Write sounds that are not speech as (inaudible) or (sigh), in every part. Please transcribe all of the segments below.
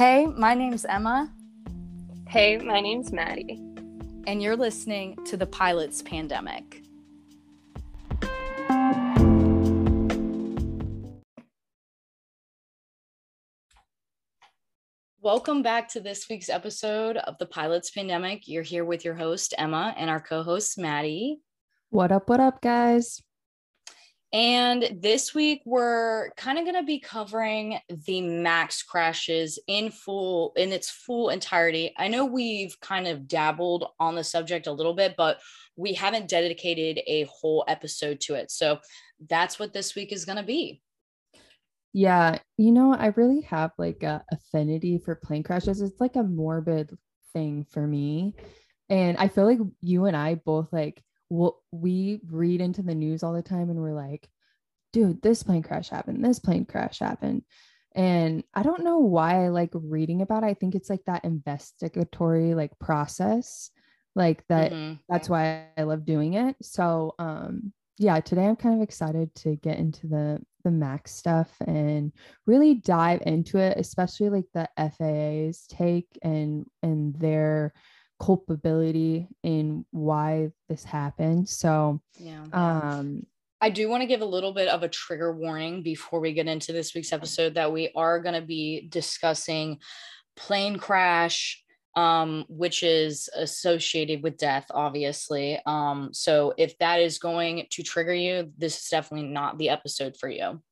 Hey, my name's Emma. Hey, my name's Maddie. And you're listening to The Pilot's Pandemic. Welcome back to this week's episode of The Pilot's Pandemic. You're here with your host, Emma, and our co host, Maddie. What up, what up, guys? And this week we're kind of going to be covering the max crashes in full in its full entirety. I know we've kind of dabbled on the subject a little bit, but we haven't dedicated a whole episode to it. So that's what this week is going to be. Yeah, you know, I really have like a affinity for plane crashes. It's like a morbid thing for me. And I feel like you and I both like we'll, we read into the news all the time and we're like, dude, this plane crash happened, this plane crash happened. And I don't know why I like reading about it. I think it's like that investigatory like process, like that. Mm-hmm. That's why I love doing it. So, um, yeah, today I'm kind of excited to get into the the max stuff and really dive into it, especially like the FAA's take and and their culpability in why this happened. So, yeah. Um, I do want to give a little bit of a trigger warning before we get into this week's episode that we are going to be discussing plane crash um, which is associated with death, obviously. Um, so if that is going to trigger you, this is definitely not the episode for you.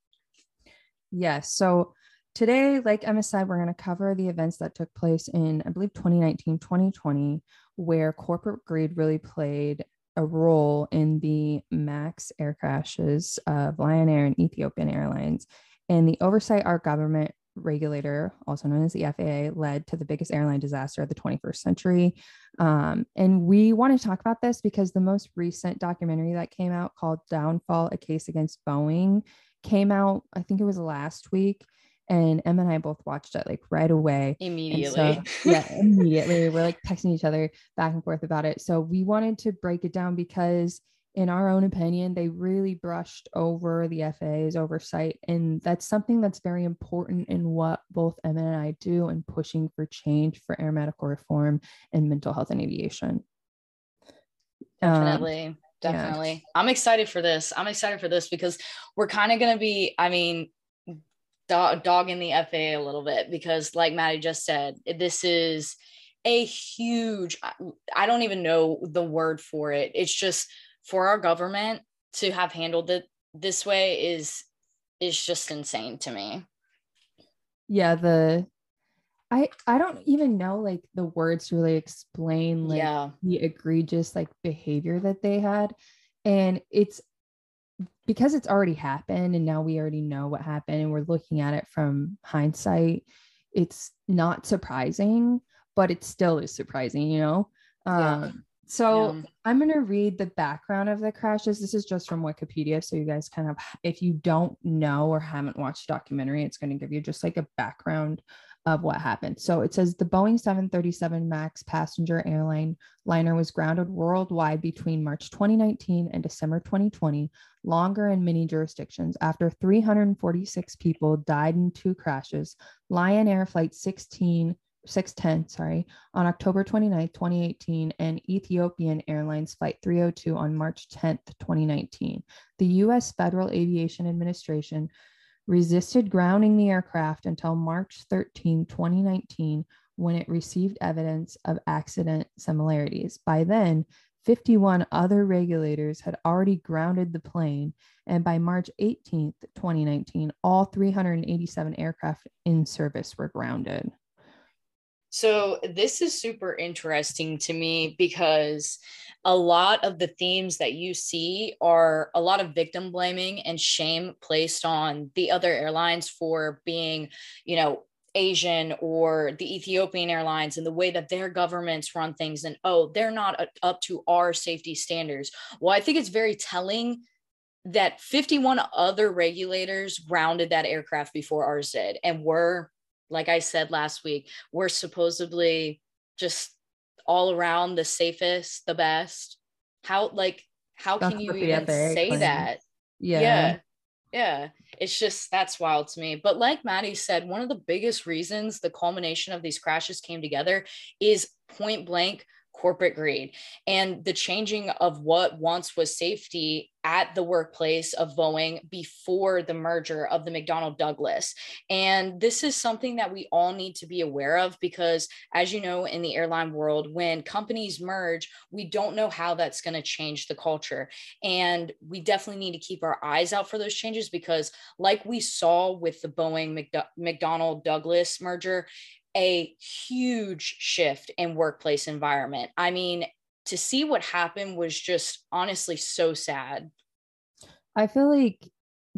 Yes. So Today, like Emma said, we're going to cover the events that took place in, I believe, 2019, 2020, where corporate greed really played a role in the MAX air crashes of Lion Air and Ethiopian Airlines. And the oversight our government regulator, also known as the FAA, led to the biggest airline disaster of the 21st century. Um, and we want to talk about this because the most recent documentary that came out called Downfall A Case Against Boeing came out, I think it was last week and Emma and I both watched it like right away. Immediately. So, (laughs) yeah, immediately. We're like texting each other back and forth about it. So we wanted to break it down because in our own opinion, they really brushed over the FAA's oversight. And that's something that's very important in what both Emma and I do in pushing for change for aeromedical reform and mental health and aviation. Definitely. Um, definitely. Yeah. I'm excited for this. I'm excited for this because we're kind of going to be, I mean, dog, dogging the FAA a little bit because, like Maddie just said, this is a huge, I don't even know the word for it. It's just for our government to have handled it this way is is just insane to me. Yeah, the I I don't even know like the words to really explain like yeah. the egregious like behavior that they had. And it's because it's already happened and now we already know what happened and we're looking at it from hindsight it's not surprising but it still is surprising you know yeah. um so yeah. i'm going to read the background of the crashes this is just from wikipedia so you guys kind of if you don't know or haven't watched the documentary it's going to give you just like a background of what happened. So it says the Boeing 737 MAX passenger airline liner was grounded worldwide between March 2019 and December 2020, longer in many jurisdictions. After 346 people died in two crashes, Lion Air Flight 16 610, sorry, on October 29, 2018, and Ethiopian Airlines Flight 302 on March 10, 2019. The U.S. Federal Aviation Administration resisted grounding the aircraft until March 13, 2019, when it received evidence of accident similarities. By then, 51 other regulators had already grounded the plane, and by March 18, 2019, all 387 aircraft in service were grounded. So, this is super interesting to me because a lot of the themes that you see are a lot of victim blaming and shame placed on the other airlines for being, you know, Asian or the Ethiopian Airlines and the way that their governments run things. And oh, they're not up to our safety standards. Well, I think it's very telling that 51 other regulators grounded that aircraft before ours did. And we're like I said last week, we're supposedly just all around the safest, the best. How like how That's can you even say that? Yeah. yeah. Yeah, it's just that's wild to me. But like Maddie said, one of the biggest reasons the culmination of these crashes came together is point blank corporate greed and the changing of what once was safety at the workplace of Boeing before the merger of the McDonnell Douglas. And this is something that we all need to be aware of because, as you know, in the airline world, when companies merge, we don't know how that's going to change the culture. And we definitely need to keep our eyes out for those changes because, like we saw with the Boeing McDonnell Douglas merger, a huge shift in workplace environment. I mean, to see what happened was just honestly so sad. I feel like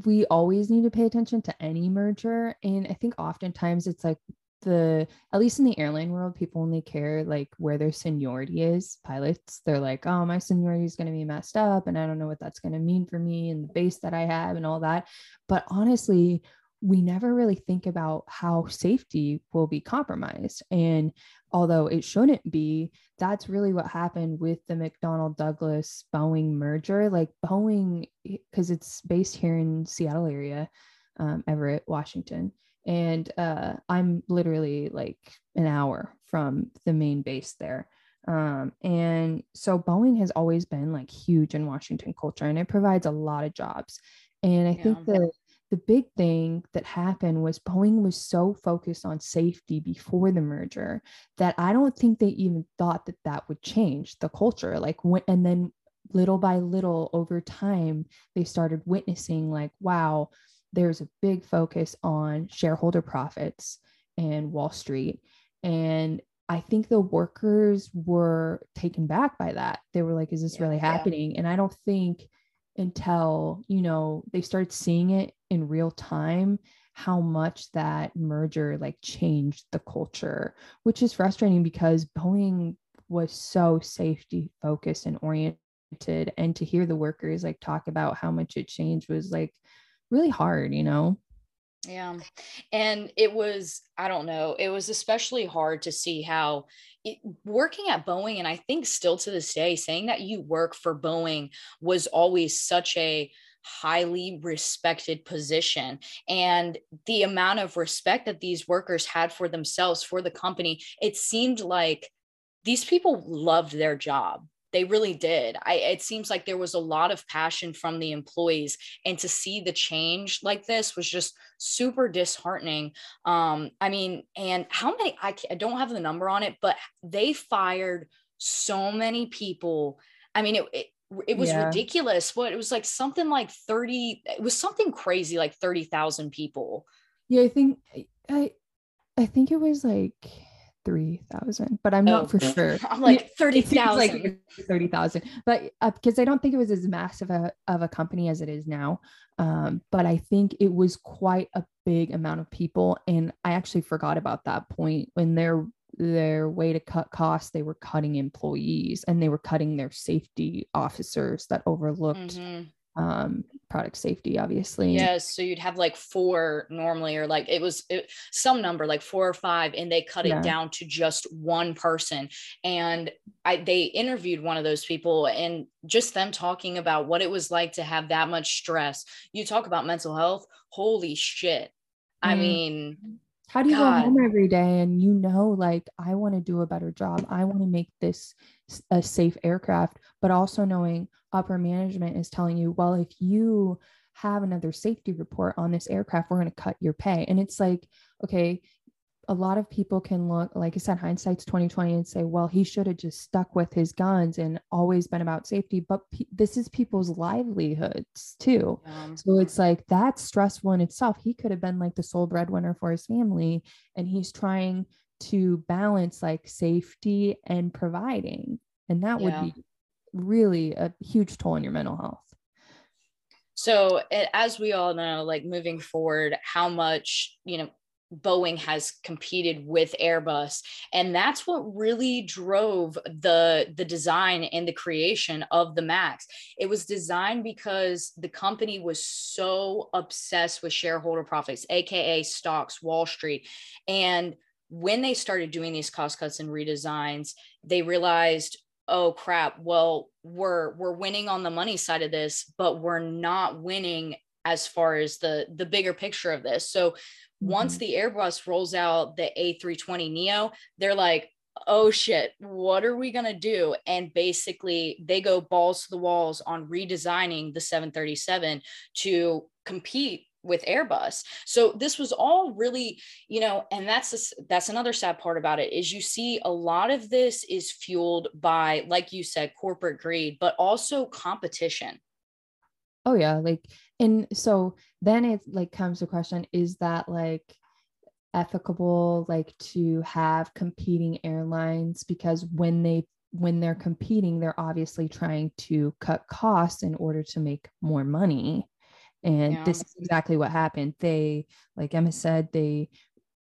we always need to pay attention to any merger. And I think oftentimes it's like the, at least in the airline world, people only care like where their seniority is. Pilots, they're like, oh, my seniority is going to be messed up. And I don't know what that's going to mean for me and the base that I have and all that. But honestly, we never really think about how safety will be compromised. And although it shouldn't be, that's really what happened with the McDonnell Douglas Boeing merger. Like Boeing, because it's based here in Seattle area, um, Everett, Washington. And uh, I'm literally like an hour from the main base there. Um, and so Boeing has always been like huge in Washington culture and it provides a lot of jobs. And I yeah. think that the big thing that happened was Boeing was so focused on safety before the merger that I don't think they even thought that that would change the culture. Like, when, and then little by little over time, they started witnessing, like, wow, there's a big focus on shareholder profits and Wall Street. And I think the workers were taken back by that. They were like, is this yeah, really happening? Yeah. And I don't think until you know they started seeing it in real time how much that merger like changed the culture which is frustrating because boeing was so safety focused and oriented and to hear the workers like talk about how much it changed was like really hard you know yeah. And it was, I don't know, it was especially hard to see how it, working at Boeing, and I think still to this day, saying that you work for Boeing was always such a highly respected position. And the amount of respect that these workers had for themselves, for the company, it seemed like these people loved their job. They really did. I it seems like there was a lot of passion from the employees and to see the change like this was just super disheartening. Um i mean and how many i, I don't have the number on it but they fired so many people. I mean it, it it was yeah. ridiculous. What it was like something like 30, it was something crazy, like 30,000 people. Yeah, I think I I think it was like three thousand, but I'm not oh, for sure. (laughs) I'm like thirty thousand. Like thirty thousand, but because uh, I don't think it was as massive a, of a company as it is now. Um, but I think it was quite a big amount of people, and I actually forgot about that point when their their way to cut costs, they were cutting employees and they were cutting their safety officers that overlooked mm-hmm. um product safety obviously. Yes so you'd have like four normally or like it was it, some number like four or five and they cut yeah. it down to just one person. And i they interviewed one of those people and just them talking about what it was like to have that much stress. You talk about mental health holy shit. Mm. i mean how do you God. go home every day and you know like i want to do a better job i want to make this a safe aircraft but also knowing upper management is telling you, well, if you have another safety report on this aircraft, we're going to cut your pay. And it's like, okay, a lot of people can look, like I said, hindsight's 2020 and say, well, he should have just stuck with his guns and always been about safety. But pe- this is people's livelihoods too. Yeah. So it's like that's stressful in itself. He could have been like the sole breadwinner for his family, and he's trying to balance like safety and providing. And that yeah. would be really a huge toll on your mental health. So, as we all know, like moving forward, how much, you know, Boeing has competed with Airbus and that's what really drove the the design and the creation of the Max. It was designed because the company was so obsessed with shareholder profits aka stocks, Wall Street and when they started doing these cost cuts and redesigns, they realized oh crap well we're we're winning on the money side of this but we're not winning as far as the the bigger picture of this. So once mm-hmm. the Airbus rolls out the A320 Neo, they're like, oh shit, what are we going to do? And basically, they go balls to the walls on redesigning the 737 to compete with Airbus. So this was all really, you know, and that's that's another sad part about it is you see a lot of this is fueled by like you said corporate greed, but also competition. Oh yeah, like and so then it like comes to question is that like ethical like to have competing airlines because when they when they're competing they're obviously trying to cut costs in order to make more money and yeah. this is exactly what happened. They, like Emma said, they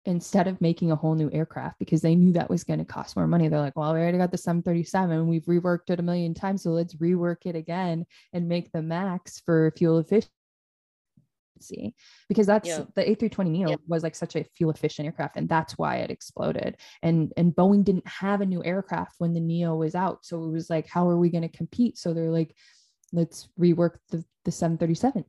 instead of making a whole new aircraft because they knew that was going to cost more money, they're like, well, we already got the 737. We've reworked it a million times. So let's rework it again and make the max for fuel efficiency. Because that's yeah. the A320 Neo yeah. was like such a fuel efficient aircraft, and that's why it exploded. And and Boeing didn't have a new aircraft when the Neo was out, so it was like, how are we going to compete? So they're like, let's rework the the 737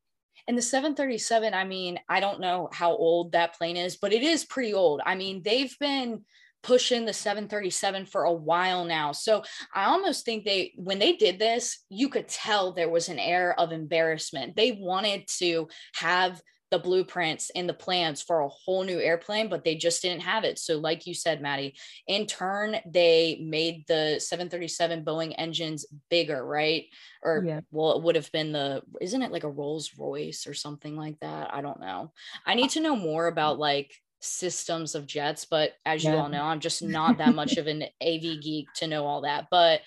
and the 737, I mean, I don't know how old that plane is, but it is pretty old. I mean, they've been pushing the 737 for a while now. So I almost think they, when they did this, you could tell there was an air of embarrassment. They wanted to have the blueprints and the plans for a whole new airplane, but they just didn't have it. So, like you said, Maddie, in turn, they made the 737 Boeing engines bigger, right? Or, yeah. well, it would have been the, isn't it like a Rolls Royce or something like that? I don't know. I need to know more about like systems of jets, but as yeah. you all know, I'm just (laughs) not that much of an AV geek to know all that. But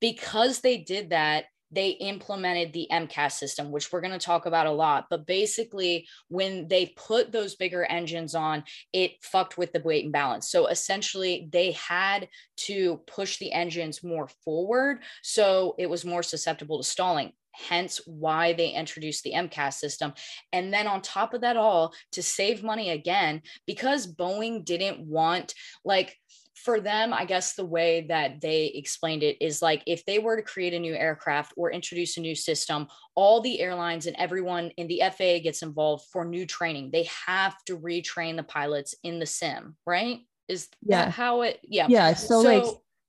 because they did that, they implemented the MCAS system, which we're going to talk about a lot. But basically, when they put those bigger engines on, it fucked with the weight and balance. So essentially, they had to push the engines more forward. So it was more susceptible to stalling hence why they introduced the MCAS system. And then on top of that all, to save money again, because Boeing didn't want like for them, I guess the way that they explained it is like if they were to create a new aircraft or introduce a new system, all the airlines and everyone in the FAA gets involved for new training. They have to retrain the pilots in the sim, right? Is yeah. that how it? Yeah. Yeah. So, so like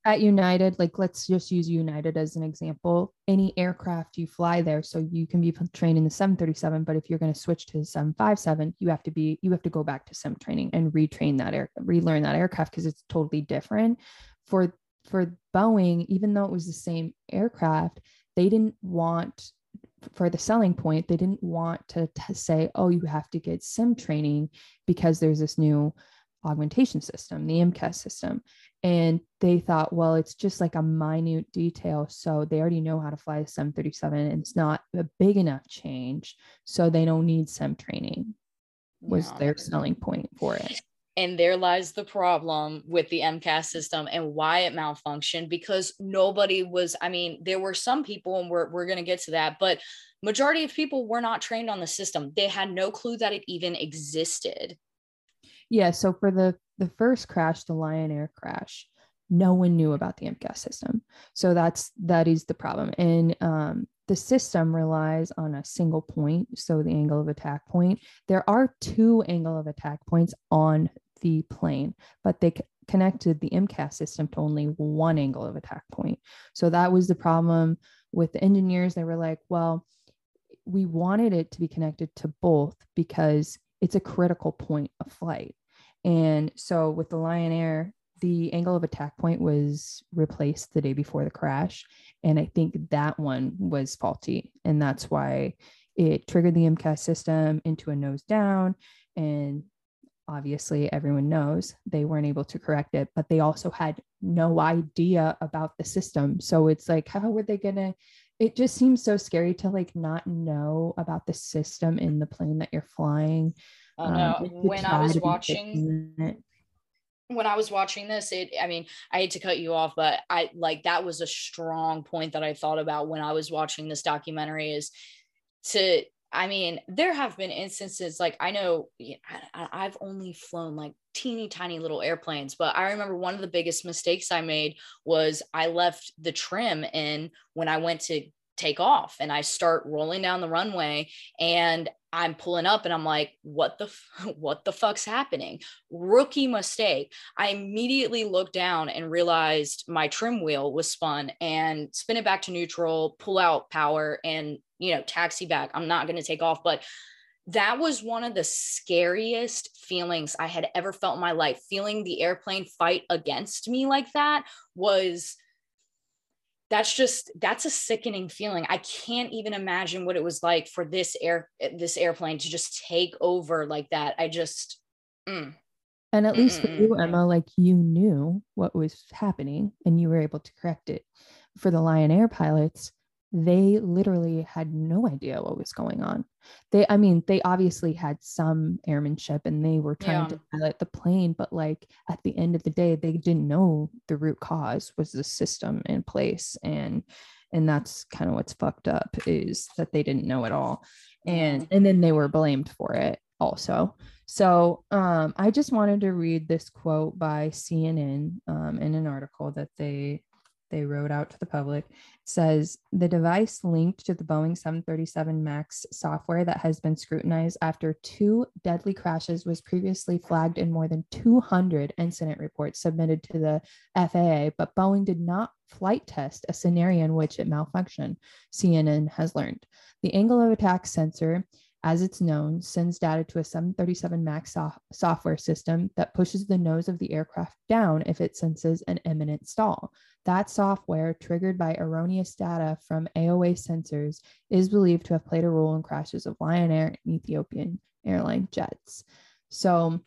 at United, like let's just use United as an example. Any aircraft you fly there, so you can be trained in the 737, but if you're going to switch to the 757, you have to be you have to go back to sim training and retrain that air, relearn that aircraft because it's totally different. For for Boeing, even though it was the same aircraft, they didn't want for the selling point, they didn't want to, to say, oh, you have to get sim training because there's this new augmentation system, the MCAS system. And they thought, well, it's just like a minute detail. So they already know how to fly a 737 and it's not a big enough change. So they don't need sim training, was yeah. their selling point for it. And there lies the problem with the MCAS system and why it malfunctioned because nobody was, I mean, there were some people, and we're, we're going to get to that, but majority of people were not trained on the system. They had no clue that it even existed yeah so for the the first crash the lion air crash no one knew about the MCAS system. So that's that is the problem. And um, the system relies on a single point so the angle of attack point. There are two angle of attack points on the plane but they connected the MCAS system to only one angle of attack point. So that was the problem with the engineers. They were like well we wanted it to be connected to both because it's a critical point of flight and so with the Lion Air, the angle of attack point was replaced the day before the crash. And I think that one was faulty. And that's why it triggered the MCAS system into a nose down. And obviously, everyone knows they weren't able to correct it, but they also had no idea about the system. So it's like, how were they going to? It just seems so scary to like not know about the system in the plane that you're flying. Um, when I was watching, when I was watching this, it. I mean, I hate to cut you off, but I like that was a strong point that I thought about when I was watching this documentary. Is to I mean, there have been instances like I know I, have only flown like teeny tiny little airplanes, but I remember one of the biggest mistakes I made was I left the trim in when I went to take off and I start rolling down the runway and I'm pulling up and I'm like, what the, (laughs) what the fuck's happening? Rookie mistake. I immediately looked down and realized my trim wheel was spun and spin it back to neutral, pull out power and, you know, taxi back. I'm not going to take off, but that was one of the scariest feelings I had ever felt in my life. Feeling the airplane fight against me like that was that's just that's a sickening feeling. I can't even imagine what it was like for this air this airplane to just take over like that. I just mm. and at least for you emma like you knew what was happening and you were able to correct it. For the lion air pilots they literally had no idea what was going on. They, I mean, they obviously had some airmanship and they were trying yeah. to pilot the plane, but like at the end of the day, they didn't know the root cause was the system in place. And and that's kind of what's fucked up is that they didn't know at all. And and then they were blamed for it also. So um, I just wanted to read this quote by CNN um, in an article that they they wrote out to the public says the device linked to the Boeing 737 MAX software that has been scrutinized after two deadly crashes was previously flagged in more than 200 incident reports submitted to the FAA, but Boeing did not flight test a scenario in which it malfunctioned, CNN has learned. The angle of attack sensor as it's known, sends data to a 737 MAX so- software system that pushes the nose of the aircraft down if it senses an imminent stall. That software, triggered by erroneous data from AOA sensors, is believed to have played a role in crashes of Lion Air and Ethiopian airline jets. So,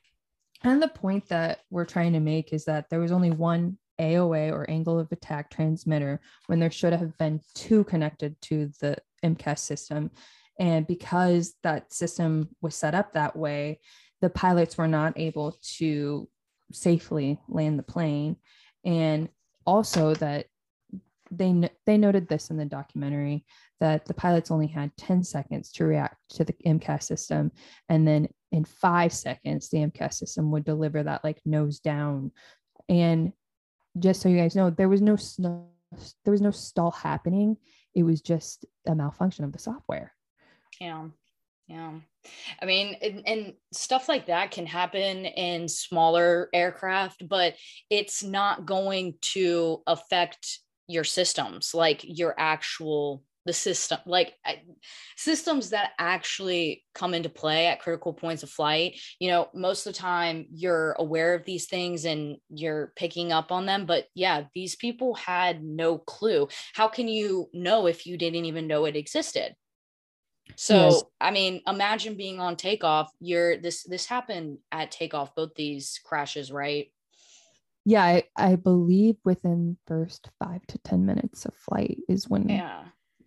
and the point that we're trying to make is that there was only one AOA or angle of attack transmitter when there should have been two connected to the MCAS system. And because that system was set up that way, the pilots were not able to safely land the plane. And also that they they noted this in the documentary that the pilots only had 10 seconds to react to the MCAS system and then in 5 seconds the MCAS system would deliver that like nose down and just so you guys know there was no snow there was no stall happening it was just a malfunction of the software yeah. Yeah. I mean, and, and, stuff like that can happen in smaller aircraft, but it's not going to affect your systems, like your actual the system like systems that actually come into play at critical points of flight. You know most of the time you're aware of these things and you're picking up on them but yeah these people had no clue. How can you know if you didn't even know it existed so yes. I mean, imagine being on takeoff. You're this this happened at takeoff, both these crashes, right? Yeah, I, I believe within first five to ten minutes of flight is when yeah.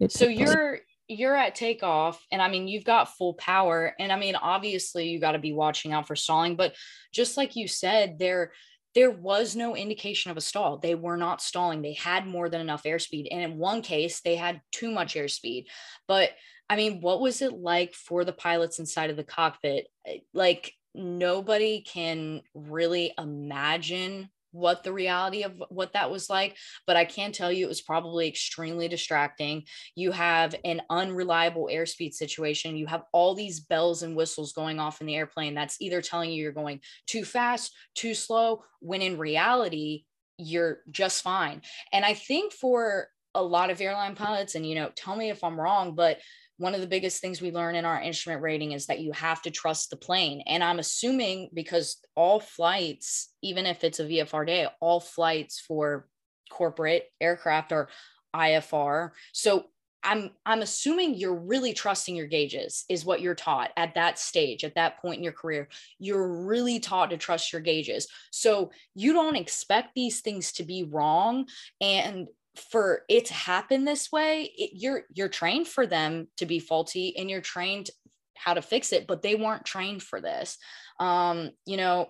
so you're place. you're at takeoff, and I mean you've got full power, and I mean obviously you got to be watching out for stalling, but just like you said, there there was no indication of a stall. They were not stalling. They had more than enough airspeed. And in one case, they had too much airspeed. But I mean, what was it like for the pilots inside of the cockpit? Like, nobody can really imagine what the reality of what that was like but i can tell you it was probably extremely distracting. You have an unreliable airspeed situation. You have all these bells and whistles going off in the airplane that's either telling you you're going too fast too slow when in reality you're just fine. And i think for a lot of airline pilots and you know tell me if i'm wrong but one of the biggest things we learn in our instrument rating is that you have to trust the plane. And I'm assuming because all flights, even if it's a VFR day, all flights for corporate aircraft are IFR. So I'm I'm assuming you're really trusting your gauges is what you're taught at that stage at that point in your career you're really taught to trust your gauges so you don't expect these things to be wrong and for it to happen this way it, you're you're trained for them to be faulty and you're trained how to fix it but they weren't trained for this um you know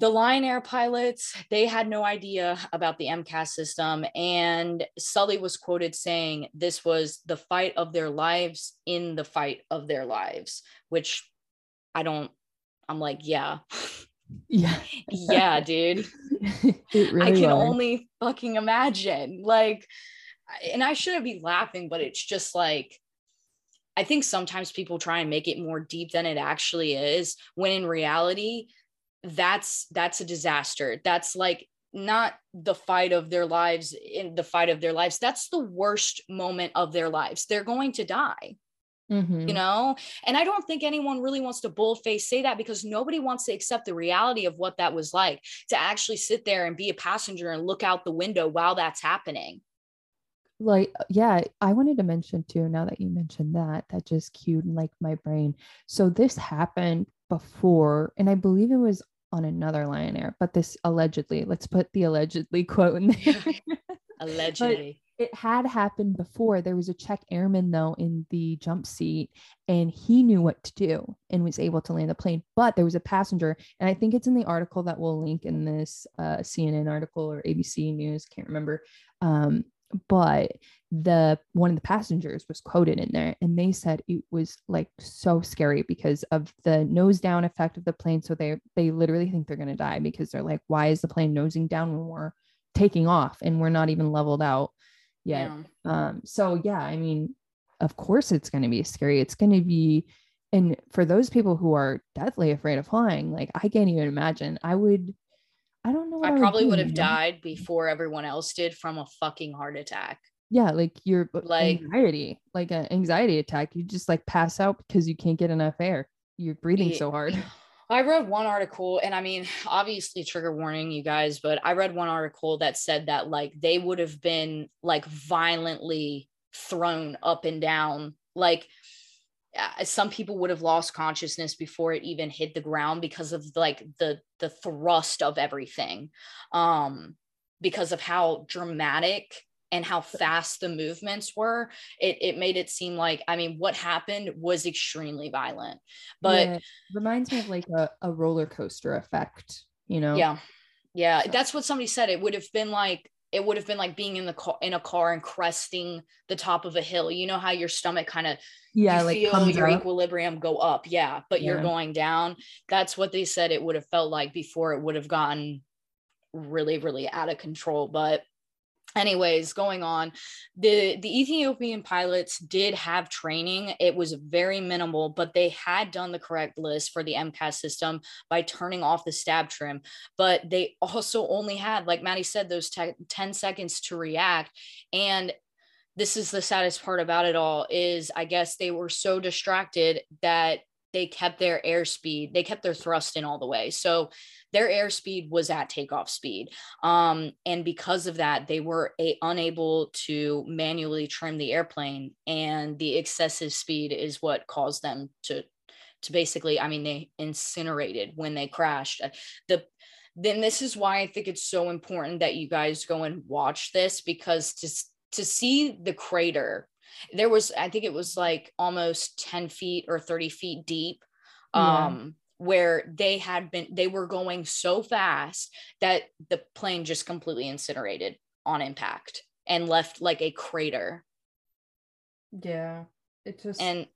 the Lion Air pilots, they had no idea about the MCAS system. And Sully was quoted saying this was the fight of their lives in the fight of their lives, which I don't, I'm like, yeah. Yeah. yeah, dude. (laughs) really I can was. only fucking imagine. Like, and I shouldn't be laughing, but it's just like I think sometimes people try and make it more deep than it actually is, when in reality, that's that's a disaster. That's like not the fight of their lives in the fight of their lives. That's the worst moment of their lives. They're going to die. Mm-hmm. You know, and I don't think anyone really wants to bullface say that because nobody wants to accept the reality of what that was like to actually sit there and be a passenger and look out the window while that's happening. Like yeah i wanted to mention too now that you mentioned that that just cued like my brain. So this happened before and i believe it was on another lion air but this allegedly let's put the allegedly quote in (laughs) there. (laughs) Allegedly it had happened before. There was a check airman though in the jump seat and he knew what to do and was able to land the plane. But there was a passenger and i think it's in the article that we'll link in this uh, cnn article or abc news can't remember. Um, but the one of the passengers was quoted in there and they said it was like so scary because of the nose down effect of the plane. So they they literally think they're going to die because they're like why is the plane nosing down when we're taking off and we're not even leveled out yet yeah. um so yeah i mean of course it's going to be scary it's going to be and for those people who are deathly afraid of flying like i can't even imagine i would I don't know. I, I probably would, would have died before everyone else did from a fucking heart attack. Yeah, like your like anxiety, like an anxiety attack. You just like pass out because you can't get enough air. You're breathing so hard. (laughs) I read one article, and I mean, (sighs) obviously, trigger warning, you guys, but I read one article that said that like they would have been like violently thrown up and down, like uh, some people would have lost consciousness before it even hit the ground because of like the the thrust of everything um because of how dramatic and how fast the movements were it, it made it seem like i mean what happened was extremely violent but yeah, reminds me of like a, a roller coaster effect you know yeah yeah so. that's what somebody said it would have been like it would have been like being in the car in a car and cresting the top of a hill. You know how your stomach kind of yeah, like feel your up. equilibrium go up. Yeah, but yeah. you're going down. That's what they said it would have felt like before it would have gotten really, really out of control. But anyways going on the the ethiopian pilots did have training. It was very minimal but they had done the correct list for the mcas system by turning off the stab trim. But they (laughs) also only had like maddie said those te- 10 seconds to react. And this is the saddest part about it all is i guess they were so distracted that they kept their airspeed they kept their thrust in all the way so their airspeed was at takeoff speed. Um, and because of that, they were a, unable to manually trim the airplane. And the excessive speed is what caused them to, to basically, I mean, they incinerated when they crashed. Uh, the then this is why I think it's so important that you guys go and watch this because to to see the crater there was i think it was like almost 10 feet or 30 feet deep um where they had been they were going so fast that the plane just completely incinerated on impact and left like a crater. Yeah. It just and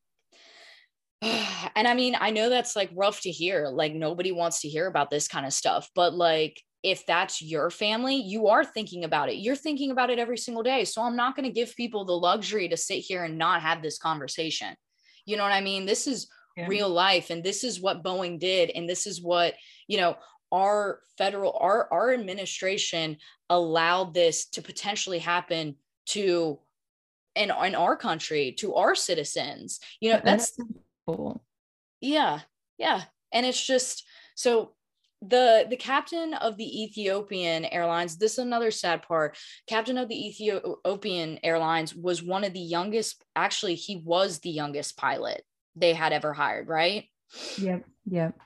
(sighs) and i mean i know that's like rough to hear like nobody wants to hear about this kind of stuff but like if that's your family you are thinking about it. You're thinking about it every single day. So i'm not going to give people the luxury to sit here and not have this conversation. You know what i mean? This is yeah. real life and this is what boeing did and this is what you know our federal our our administration allowed this to potentially happen to in, in our country to our citizens. You know that's cool. Yeah yeah. And it's just so the the captain of the Ethiopian Airlines this is another sad part captain of the Ethiopian Airlines was one of the youngest actually he was the youngest pilot they had ever hired, right? Yep. Yep.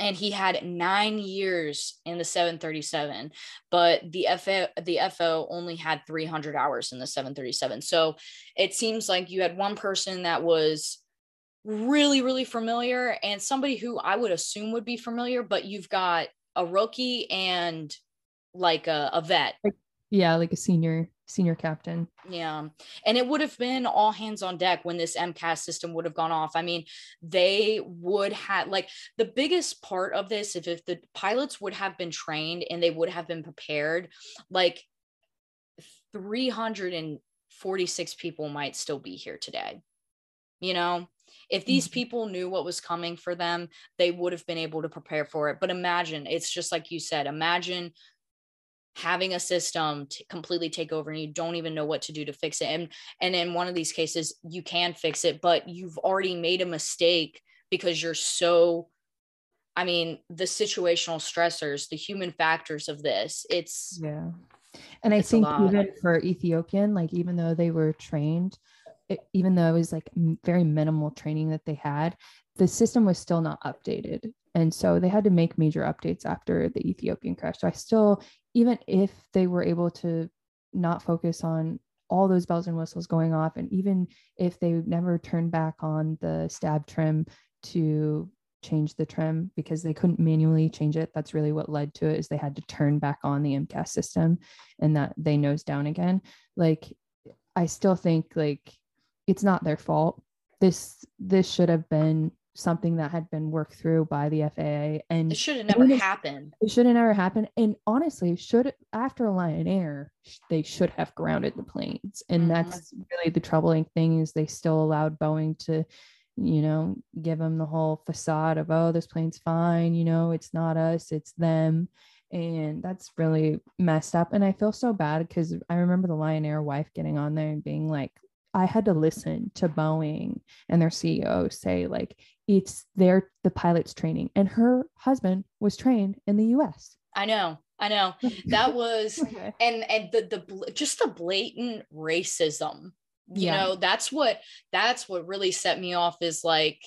And he had nine years in the 737, but the FO the FO only had 300 hours in the 737. So it seems like you had one person that was really, really familiar and somebody who I would assume would be familiar, but you've got a rookie and like a, a vet. Like, yeah, like a senior senior captain. Yeah. And it would have been all hands on deck when this MCAS system would have gone off. I mean, they would have like the biggest part of this, if, if the pilots would have been trained and they would have been prepared, like 346 people might still be here today. You know, if these mm-hmm. people knew what was coming for them, they would have been able to prepare for it. But imagine, it's just like you said, imagine having a system to completely take over and you don't even know what to do to fix it and and in one of these cases you can fix it but you've already made a mistake because you're so i mean the situational stressors the human factors of this it's yeah and i think even for ethiopian like even though they were trained it, even though it was like very minimal training that they had the system was still not updated. And so they had to make major updates after the ethiopian crash. So i still even if they were able to not focus on all those bells and whistles going off and even if they never turned back on the stab trim to change the trim because they couldn't manually change it that's really what led to it is they had to turn back on the mcas system and that they nose down again. Like i still think like it's not their fault this this should have been something that had been worked through by the FAA and it should have never happened. It should have never happened. And honestly, should after Lion Air, they should have grounded the planes. And mm-hmm. that's really the troubling thing is they still allowed Boeing to, you know, give them the whole facade of, oh, this plane's fine, you know, it's not us, it's them. And that's really messed up. And I feel so bad because I remember the Lion Air wife getting on there and being like, I had to listen to Boeing and their CEO say, like, it's their the pilot's training. And her husband was trained in the US. I know. I know. That was (laughs) okay. and and the the just the blatant racism. You yeah. know, that's what that's what really set me off is like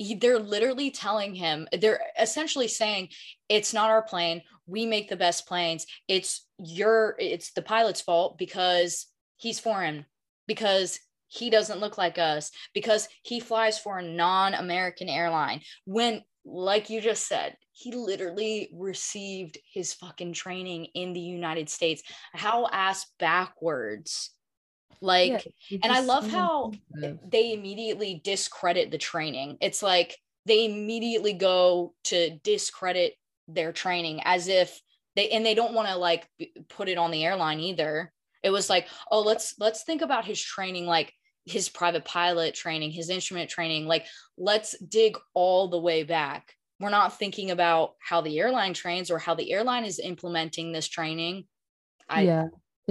he, they're literally telling him they're essentially saying it's not our plane we make the best planes it's your it's the pilot's fault because he's foreign because he doesn't look like us because he flies for a non-American airline. When, like you just said, he literally received his fucking training in the United States. How ass backwards. Like, yeah, and I love how they immediately discredit the training. It's like they immediately go to discredit their training as if they, and they don't want to like put it on the airline either it was like oh let's let's think about his training like his private pilot training his instrument training like let's dig all the way back. We're not thinking about how the airline trains or how the airline is implementing this training. I, yeah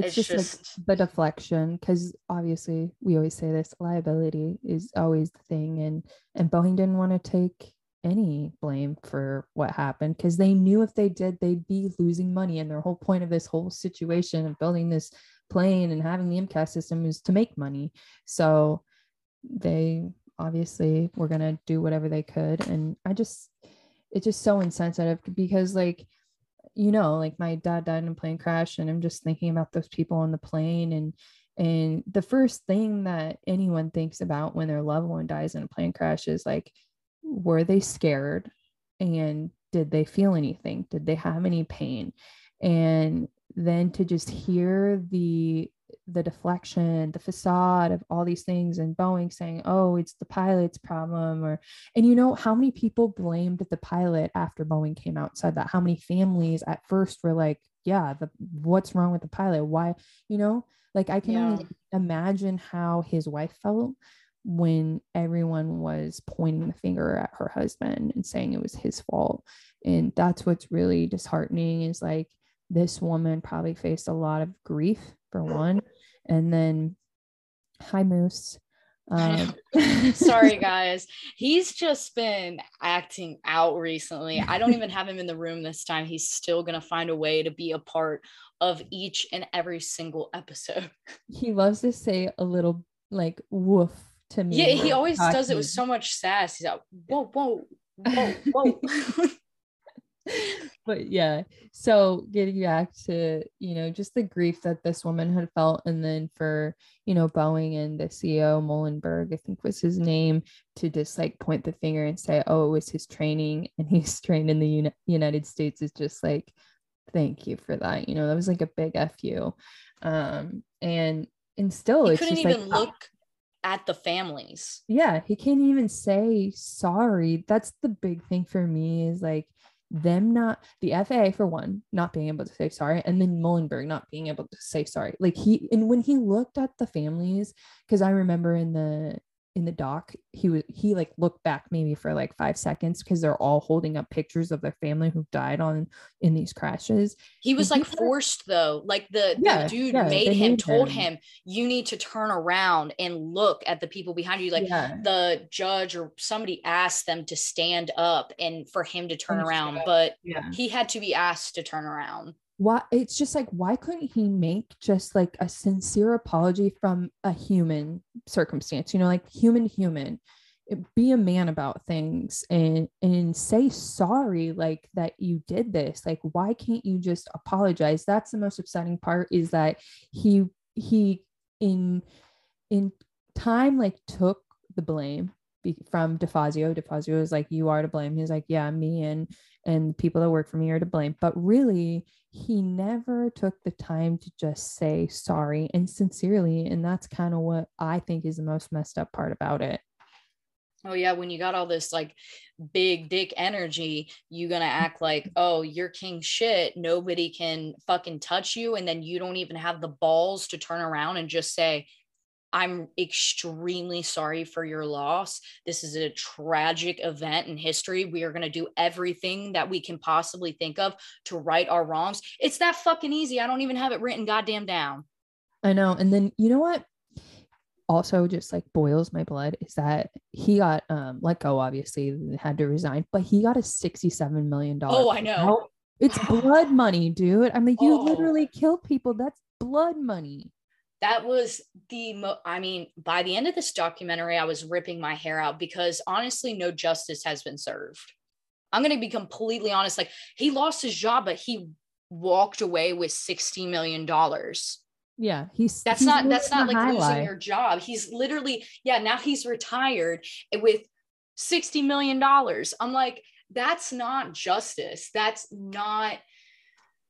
it's, it's just, just, like the deflection because obviously we always say this liability is always the thing and and boeing didn't want to take any blame for what happened because they knew if they did they'd be losing money and their whole point of this whole situation of building this plane and having the MCAS system is to make money. So they obviously were going to do whatever they could. And I just, it's just so insensitive because, like, you know, like my dad died in a plane crash, and I'm just thinking about those people on the plane. And, and the first thing that anyone thinks about when their loved one dies in a plane crash is like, were they scared? And did they feel anything? Did they have any pain? And then to just hear the the deflection, the facade of all these things, and Boeing saying, "Oh, it's the pilot's problem," or and you know how many people blamed the pilot after Boeing came out said that. How many families at first were like, "Yeah, the what's wrong with the pilot? Why?" You know, like I can yeah. only imagine how his wife felt when everyone was pointing the finger at her husband and saying it was his fault. And that's what's really disheartening is like this woman probably faced a lot of grief for one. And then, hi, Moose. Um, (laughs) Sorry, (laughs) guys. He's just been acting out recently. I don't even have him in the room this time. He's still going to find a way to be a part of each and every single episode. (laughs) He loves to say a little like woof to me. Yeah, he always talking. does it with so much sass. He's like, whoa, whoa, whoa, whoa. But yeah so getting back to you know just the grief that this woman had felt and then for you know boeing and the ceo muilenburg i think was his name to just like point the finger and say oh it was his training and he's (laughs) trained in the Uni- united states is just like thank you for that you know that was like a big fu um and and still he it's couldn't just even like, look at the families. Yeah he can't even say sorry. That's the big thing for me is like them not the FAA for one not being able to say sorry and then Muilenburg not being able to say sorry. Like he and when he looked at the families because I remember in the in the doc he was he like looked back maybe for like five seconds because they're all holding up pictures of their family who died on in these crashes he was and like forced though like the, yeah, the dude yeah, made him told him. him. you need to turn around and look at the people behind you like yeah. the judge or somebody asked them to stand up and for him to turn around but he had to be asked to turn around why it's just like why couldn't he make just like a sincere apology from a human circumstance you know like human human? Be a man about things and and say sorry like that you did this. Like why can't you just apologize? That's the most upsetting part is that he he in in time like took the blame from DeFazio. DeFazio was like, "You are to blame." He's like, "Yeah, me and and people that work for me are to blame." But really, he never took the time to just say sorry and sincerely. And that's kind of what I think is the most messed up part about it. Oh, yeah. When you got all this like big dick energy, you going to mm-hmm. act like, oh, you're king shit. Nobody can fucking touch you. And then you don't even have the balls to turn around and just say, I'm extremely sorry for your loss. This is a tragic event in history. We are going to do everything that we can possibly think of to right our wrongs. It's that fucking easy. I don't even have it written goddamn down. I know. And then you know what? Also, just like boils my blood is that he got um let go, obviously, had to resign, but he got a $67 million. Oh, I know. It's blood money, dude. I mean, you oh. literally killed people. That's blood money that was the mo- i mean by the end of this documentary i was ripping my hair out because honestly no justice has been served. I'm going to be completely honest like he lost his job but he walked away with 60 million dollars. Yeah he's that's he's not that's not like losing your job. He's literally yeah now he's retired with 60 million dollars. I'm like that's not justice. That's not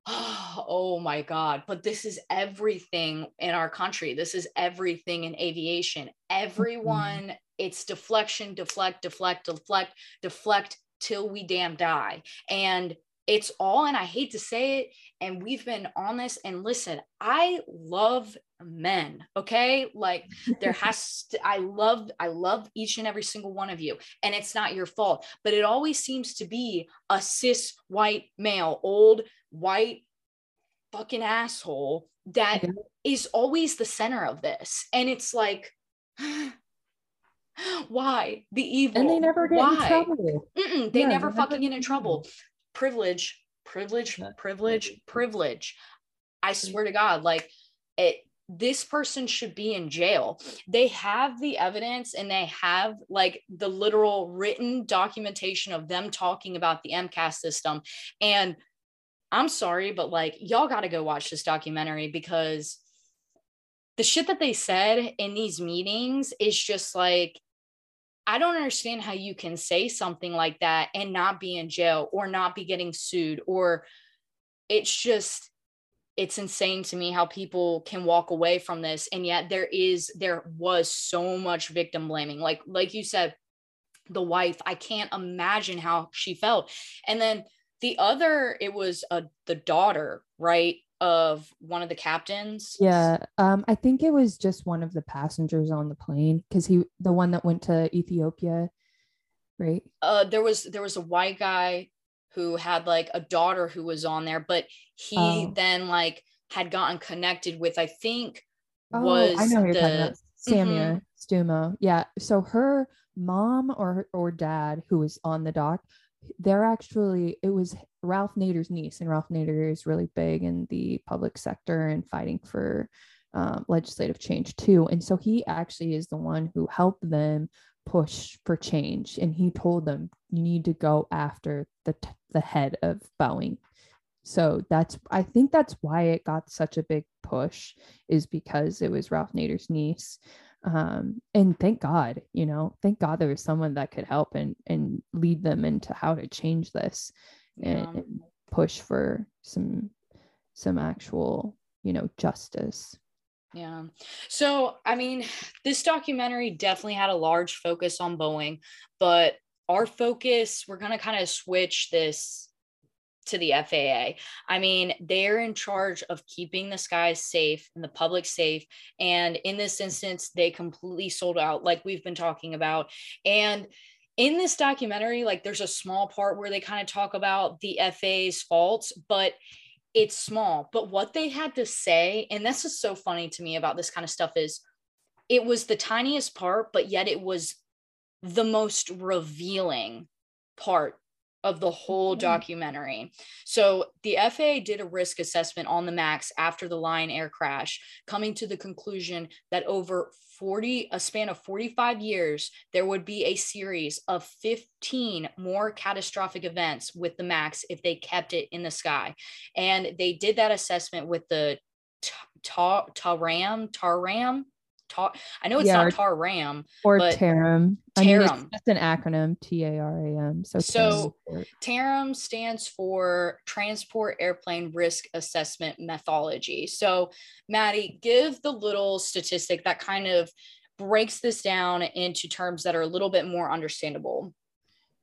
(gasps) oh my God. But this is everything in our country. This is everything in aviation. Mm-hmm. Everyone, mm-hmm. it's deflection, deflect, deflect, deflect, deflect till we damn die. And it's all, and I hate to say it, and we've been on this. And listen, I love men okay like there (laughs) has to i love i love each and every single one of you and it's not your fault but it always seems to be a cis white male old white fucking asshole that yeah. is always the center of this. And it's like, (gasps) why the evil? And they never get why? in trouble. Mm-mm, they yeah, never fucking get in trouble. Privilege, privilege, privilege, privilege. I hmm. swear to God, like it, this person should be in jail. They have the evidence and they have like the literal written documentation of them talking about the MCAS system. And I'm sorry, but like y'all got to go watch this documentary because the shit that they said in these meetings is just like I don't understand how you can say something like that and not be in jail or not be getting sued or it's just it's insane to me how people can walk away from this and yet there is there was so much victim blaming. Like like you said the wife I can't imagine how she felt. And then the other, it was uh, the daughter, right, of one of the captains. Yeah, um, I think it was just one of the passengers on the plane because he, the one that went to Ethiopia, right? Uh, there was there was a white guy who had like a daughter who was on there, but he oh. then like had gotten connected with, I think, oh, was I know you're the, talking about. Samya mm-hmm. Stumo. Yeah. So her mom or or dad who was on the dock they're actually it was Ralph Nader's niece, and Ralph Nader is really big in the public sector and fighting for um, legislative change too. And so he actually is the one who helped them push for change, and he told them you need to go after the t- the head of Boeing. So that's I think that's why it got such a big push is because it was Ralph Nader's niece um, and thank god you know thank god there was someone that could help and and lead them into how to change this yeah. and, and push for some some actual you know justice yeah. So, I mean, this documentary definitely had a large focus on Boeing, but our focus, we're going to kind of switch this to the FAA. I mean, they're in charge of keeping the skies safe and the public safe. And in this instance, they completely sold out, like we've been talking about. And in this documentary, like there's a small part where they kind of talk about the FAA's faults, but it's small. But what they had to say, and this is so funny to me about this kind of stuff, is it was the tiniest part, but yet it was the most revealing part of the whole mm-hmm. documentary. So the FAA did a risk assessment on the MAX after the Lion Air crash, coming to the conclusion that over 40 a span of 45 years there would be a series of 15 more catastrophic events with the max if they kept it in the sky and they did that assessment with the taram taram Tar, I know it's yeah, not Tar Ram or TARAM. I mean, just an acronym T A R A M. So, so TARAM stands for Transport Airplane Risk Assessment Methodology. So, Maddie, give the little statistic that kind of breaks this down into terms that are a little bit more understandable.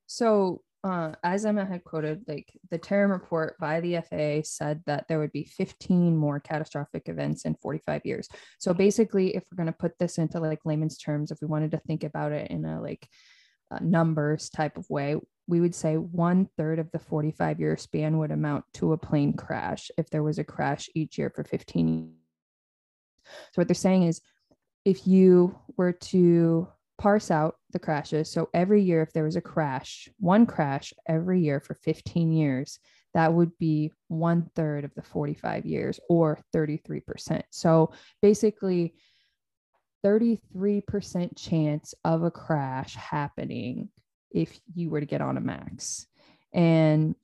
So, uh, as Emma had quoted, like the TARAM report by the FAA said that there would be 15 more catastrophic events in 45 years. So basically, if we're going to put this into like layman's terms, if we wanted to think about it in a like uh, numbers type of way, we would say one third of the 45 year span would amount to a plane crash if there was a crash each year for 15 years. So what they're saying is if you were to parse out the crashes. So every year, if there was a crash, one crash every year for 15 years, that would be one third of the 45 years or 33%. So basically, 33% chance of a crash happening if you were to get on a max. And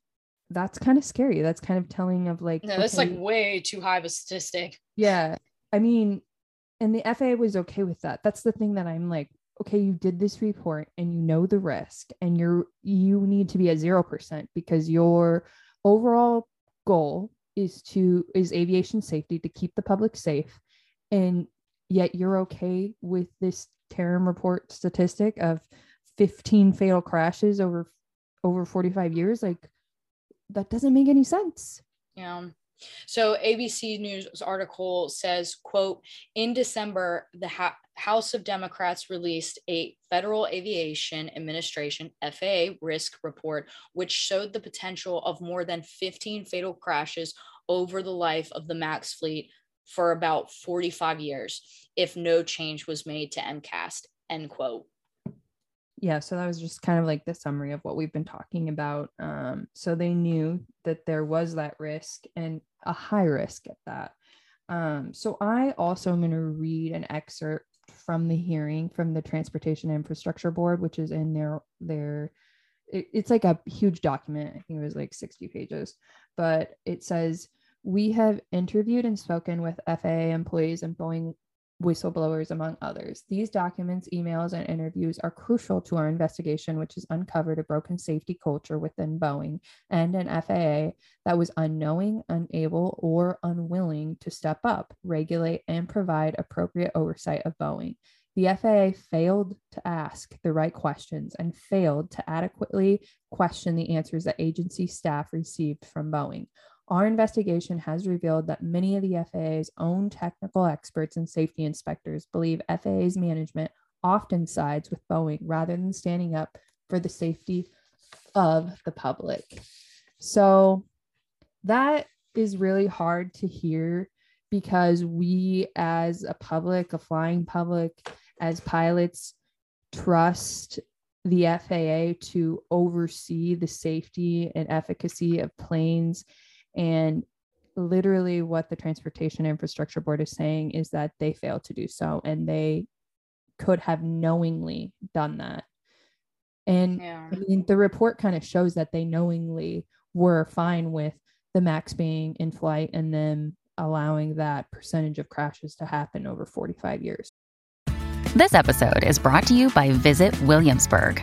that's kind of scary. That's kind of telling of like, no, that's okay, like way too high of a statistic. Yeah. I mean, and the FAA was okay with that. That's the thing that I'm like, okay you did this report and you know the risk and you're you need to be at 0% because your overall goal is to is aviation safety to keep the public safe. And yet you're okay with this TARAM report statistic of 15 fatal crashes over over 45 years. Like that doesn't make any sense. Yeah so ABC News article says, quote, in December, the ha- House of Democrats released a Federal Aviation Administration FAA risk report, which showed the potential of more than 15 fatal crashes over the life of the MAX fleet for about 45 years if no change was made to MCAS, end quote yeah so that was just kind of like the summary of what we've been talking about um, so they knew that there was that risk and a high risk at that. Um, so i also am going to read an excerpt from the hearing from the transportation infrastructure board which is in their their it, it's like a huge document i think it was like 60 pages but it says we have interviewed and spoken with faa employees and boeing whistleblowers, among others. These documents, emails, and interviews are crucial to our investigation, which has uncovered a broken safety culture within Boeing and an FAA that was unknowing, unable, or unwilling to step up, regulate, and provide appropriate oversight of Boeing. The FAA failed to ask the right questions and failed to adequately question the answers that agency staff received from Boeing. Our investigation has revealed that many of the FAA's own technical experts and safety inspectors believe FAA's management often sides with Boeing rather than standing up for the safety of the public. So that is really hard to hear because we, as a public, a flying public, as pilots, trust the FAA to oversee the safety and efficacy of planes and literally, what the Transportation Infrastructure Board is saying is that they failed to do so and they could have knowingly done that. And yeah. I mean, the report kind of shows that they knowingly were fine with the max being in flight and then allowing that percentage of crashes to happen over 45 years. This episode is brought to you by Visit Williamsburg.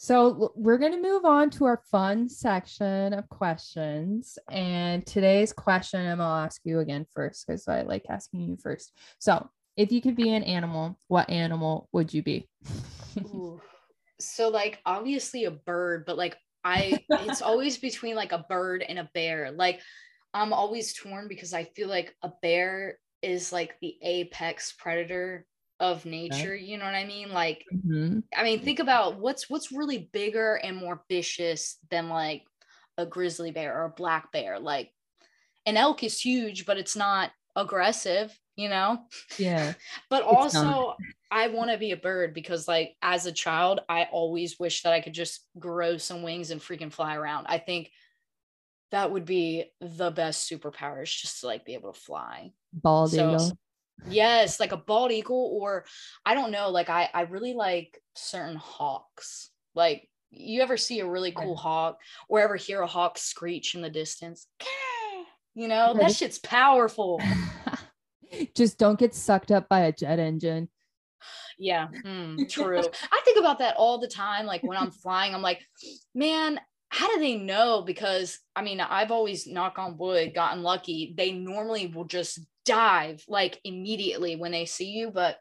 So, we're going to move on to our fun section of questions. And today's question, I'm going to ask you again first because I like asking you first. So, if you could be an animal, what animal would you be? so, like, obviously a bird, but like, I, it's (laughs) always between like a bird and a bear. Like, I'm always torn because I feel like a bear is like the apex predator of nature you know what i mean? Like mm-hmm. i mean think about what's what's really bigger and more vicious than like a grizzly bear or a black bear like an elk is huge but it's not aggressive you know? Yeah. (laughs) But also i want to be a bird because like as a child i always wish that i could just grow some wings and freaking fly around. I think that would be the best superpowers just to like be able to fly. Bald so, eagle yes like a bald eagle or i don't know like i i really like certain hawks. Like you ever see a really cool hawk or ever hear a hawk screech in the distance? You know that shit's powerful. (laughs) Just don't get sucked up by a jet engine. Yeah mm, (laughs) true. I think about that all the time like when i'm flying i'm like man how do they know? Because i mean i've always knock on wood gotten lucky. They normally will just dive like immediately when they see you. But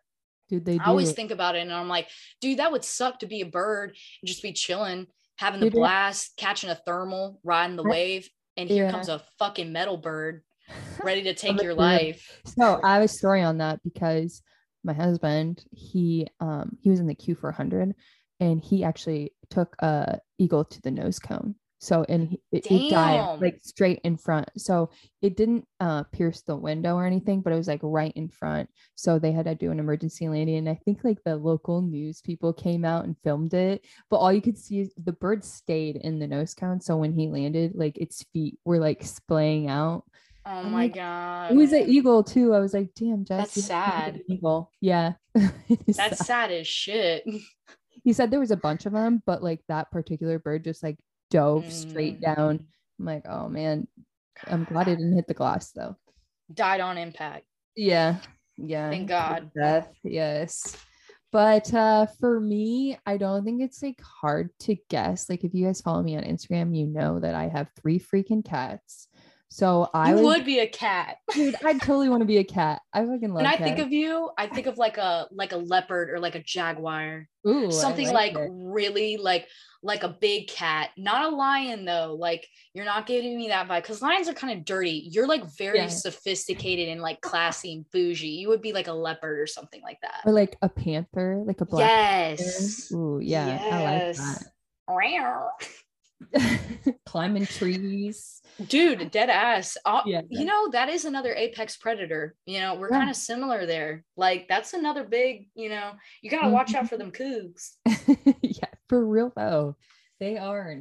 dude, they I always it. think about it and I'm like, dude, that would suck to be a bird and just be chilling, having the blast, catching a thermal, riding the wave, and here yeah. comes a fucking metal bird (laughs) ready to take your life. So I have a story on that because my husband, he um he was in the Q400 and he actually took a eagle to the nose cone so and he, it, it, died like straight in front so it didn't uh, pierce the window or anything but it was like right in front so they had to do an emergency landing and i think like the local news people came out and filmed it but all you could see is the bird stayed in the nose cone so when he landed like its feet were like splaying out Oh my like, god! It was an eagle too. I was like, "Damn, Jess, that's sad." Eagle, yeah. (laughs) that's sad. sad as shit. (laughs) He said there was a bunch of them, but like that particular bird just like dove mm. straight down. I'm like, oh man, I'm glad it didn't hit the glass though. Died on impact. Yeah. Yeah. Thank God. Death. Yes. But uh for me, I don't think it's like hard to guess. Like if you guys follow me on Instagram, you know that I have three freaking cats. So I would, would, be a cat. (laughs) Dude, I totally want to be a cat. I fucking love When I cats. think of you, I think of like a like a leopard or like a jaguar. Ooh, something like, like really like like a big cat, not a lion though. Like you're not giving me that vibe because lions are kind of dirty. You're like very yeah. sophisticated and like classy and bougie. You would be like a leopard or something like that. Or like a panther, like a black. Yes. Panther. Ooh, yeah. Yes. I like that. (laughs) climbing trees. Dude, dead ass. Uh, yeah, you know, that is another apex predator. You know, we're yeah. kind of similar there. Like, that's another big, you know, you got to watch out for them cougs. (laughs) yeah, for real though. They are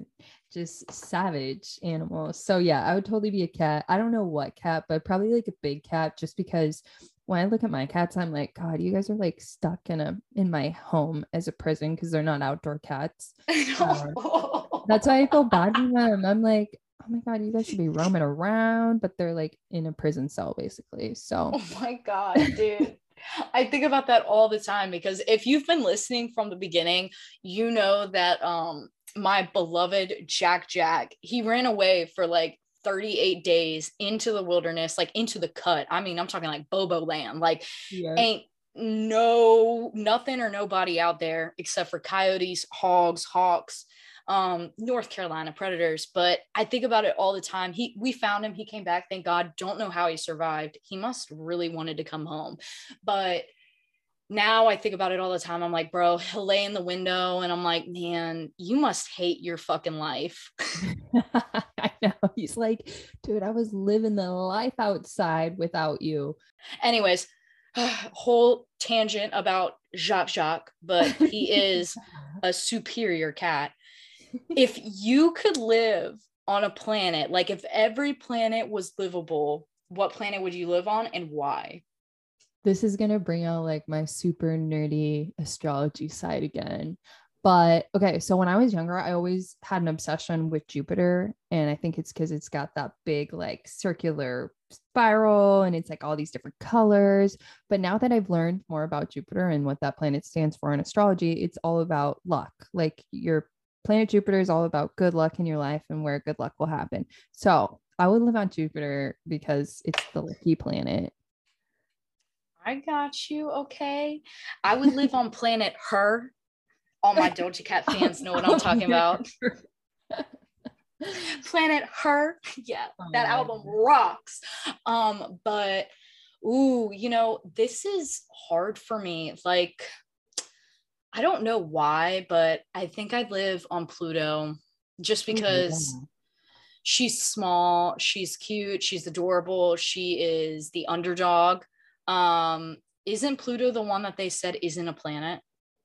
just savage animals. So, yeah, I would totally be a cat. I don't know what cat, but probably like a big cat just because when I look at my cats, I'm like, God, you guys are like stuck in a in my home as a prison because they're not outdoor cats. (laughs) Um, that's why I feel bad for them. I'm like, oh my god, you guys should be roaming around, but they're like in a prison cell basically. So (laughs) oh my god, dude. I think about that all the time because if you've been listening from the beginning, you know that um my beloved Jack Jack, he ran away for like 38 days into the wilderness, like into the cut. I mean, I'm talking like Bobo land. Like yeah. ain't no nothing or nobody out there except for coyotes, hogs, hawks, um, North Carolina Predators. But I think about it all the time. He we found him. He came back. Thank God. Don't know how he survived. He must really wanted to come home. But now I think about it all the time. I'm like, bro, he'll lay in the window and I'm like, man, you must hate your fucking life. (laughs) (laughs) I know. He's like, dude, I was living the life outside without you. Anyways, (sighs) whole tangent about Jack Jack, but he (laughs) is a superior cat if you could live on a planet, like if every planet was livable, what planet would you live on and why? This is going to bring out like my super nerdy astrology side again. But okay, so when I was younger, I always had an obsession with Jupiter. And I think it's because it's got that big, like circular spiral and it's like all these different colors. But now that I've learned more about Jupiter and what that planet stands for in astrology, it's all about luck. Like your planet Jupiter is all about good luck in your life and where good luck will happen. So I would live on Jupiter because it's the lucky planet. I got you. Okay. I would live on planet Her. All my Doja Cat (laughs) fans know what I'm talking about. (laughs) planet Her. Yeah, oh, that album rocks. Um, but ooh, you know, this is hard for me. Like, I don't know why, but I think I'd live on Pluto just because. yeah she's small, she's cute, she's adorable, she is the underdog. Um, isn't Pluto the one that they said isn't a planet?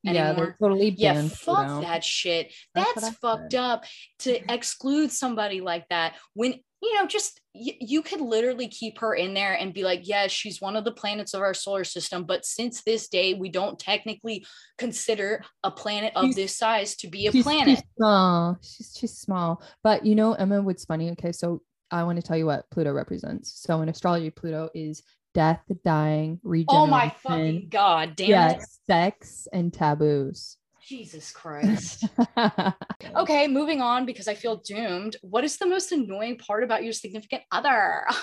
Anymore? Yeah, they're totally yeah. Fuck Pluto. that shit. That's, That's fucked up to (laughs) exclude somebody like that when you know, just y- you could literally keep her in there and be like, yes, she's one of the planets of our solar system. But since this day, we don't technically consider a planet of she's, this size to be a she's planet. Too small. She's too small. But you know, Emma, what's funny? Okay, so I want to tell you what Pluto represents. So in astrology, Pluto is death, dying, regeneration. Oh my fucking god, damn yes, it. Sex and taboos. Jesus Christ. (laughs) okay, moving on because I feel doomed. What is the most annoying part about your significant other? (laughs)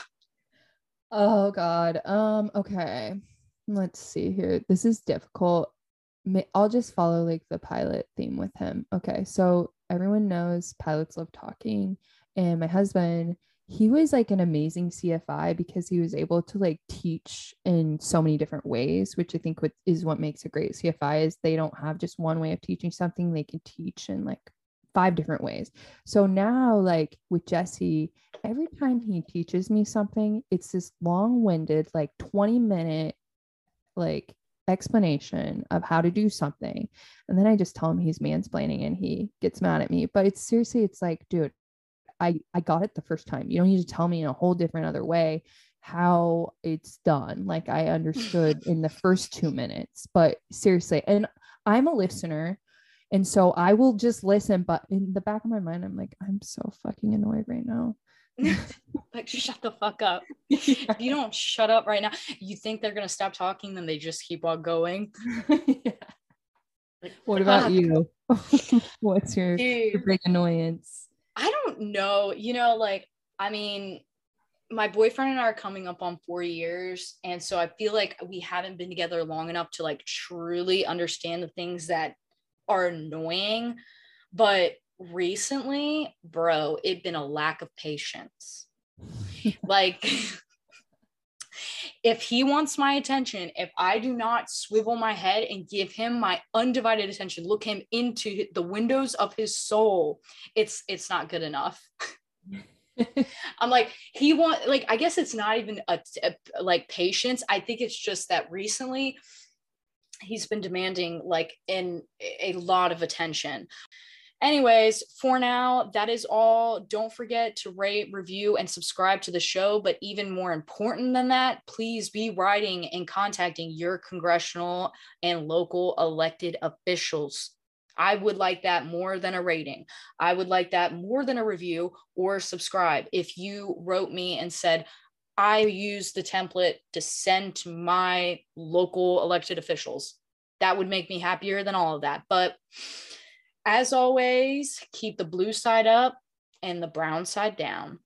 Oh god. Um okay. Let's see here. This is difficult. I'll just follow like the pilot theme with him. Okay. So everyone knows pilots love talking and my husband he was like an amazing CFI because he was able to like teach in so many different ways, which I think what is what makes a great CFI is they don't have just one way of teaching something, they can teach in like five different ways. So now like with Jesse, every time he teaches me something, it's this long-winded like 20 minute like explanation of how to do something. And then I just tell him he's mansplaining and he gets mad at me. But it's seriously, it's like, dude, I I got it the first time. You don't need to tell me in a whole different other way how it's done. Like I understood (laughs) in the first 2 minutes. But seriously, and I'm a listener and so I will just listen but in the back of my mind I'm like I'm so fucking annoyed right now. (laughs) like shut the fuck up. Yeah. (laughs) If you don't shut up right now, you think they're gonna stop talking, then they just keep on going. yeah. like, what about you? What's your, your big annoyance? I don't know. You know, like, I mean, my boyfriend and I are coming up on four years. And so I feel like we haven't been together long enough to like truly understand the things that are annoying. But recently, bro, it's been a lack of patience. (laughs) like if he wants my attention, if I do not swivel my head and give him my undivided attention, look him into the windows of his soul, it's it's not good enough. (laughs) I'm like he want like I guess it's not even a, a like patience. I think it's just that recently he's been demanding like in a lot of attention Anyways, for now, that is all. Don't forget to rate, review, and subscribe to the show. But even more important than that, please be writing and contacting your congressional and local elected officials. I would like that more than a rating. I would like that more than a review or subscribe. If you wrote me and said, I use the template to send to my local elected officials, that would make me happier than all of that. But as always, keep the blue side up and the brown side down.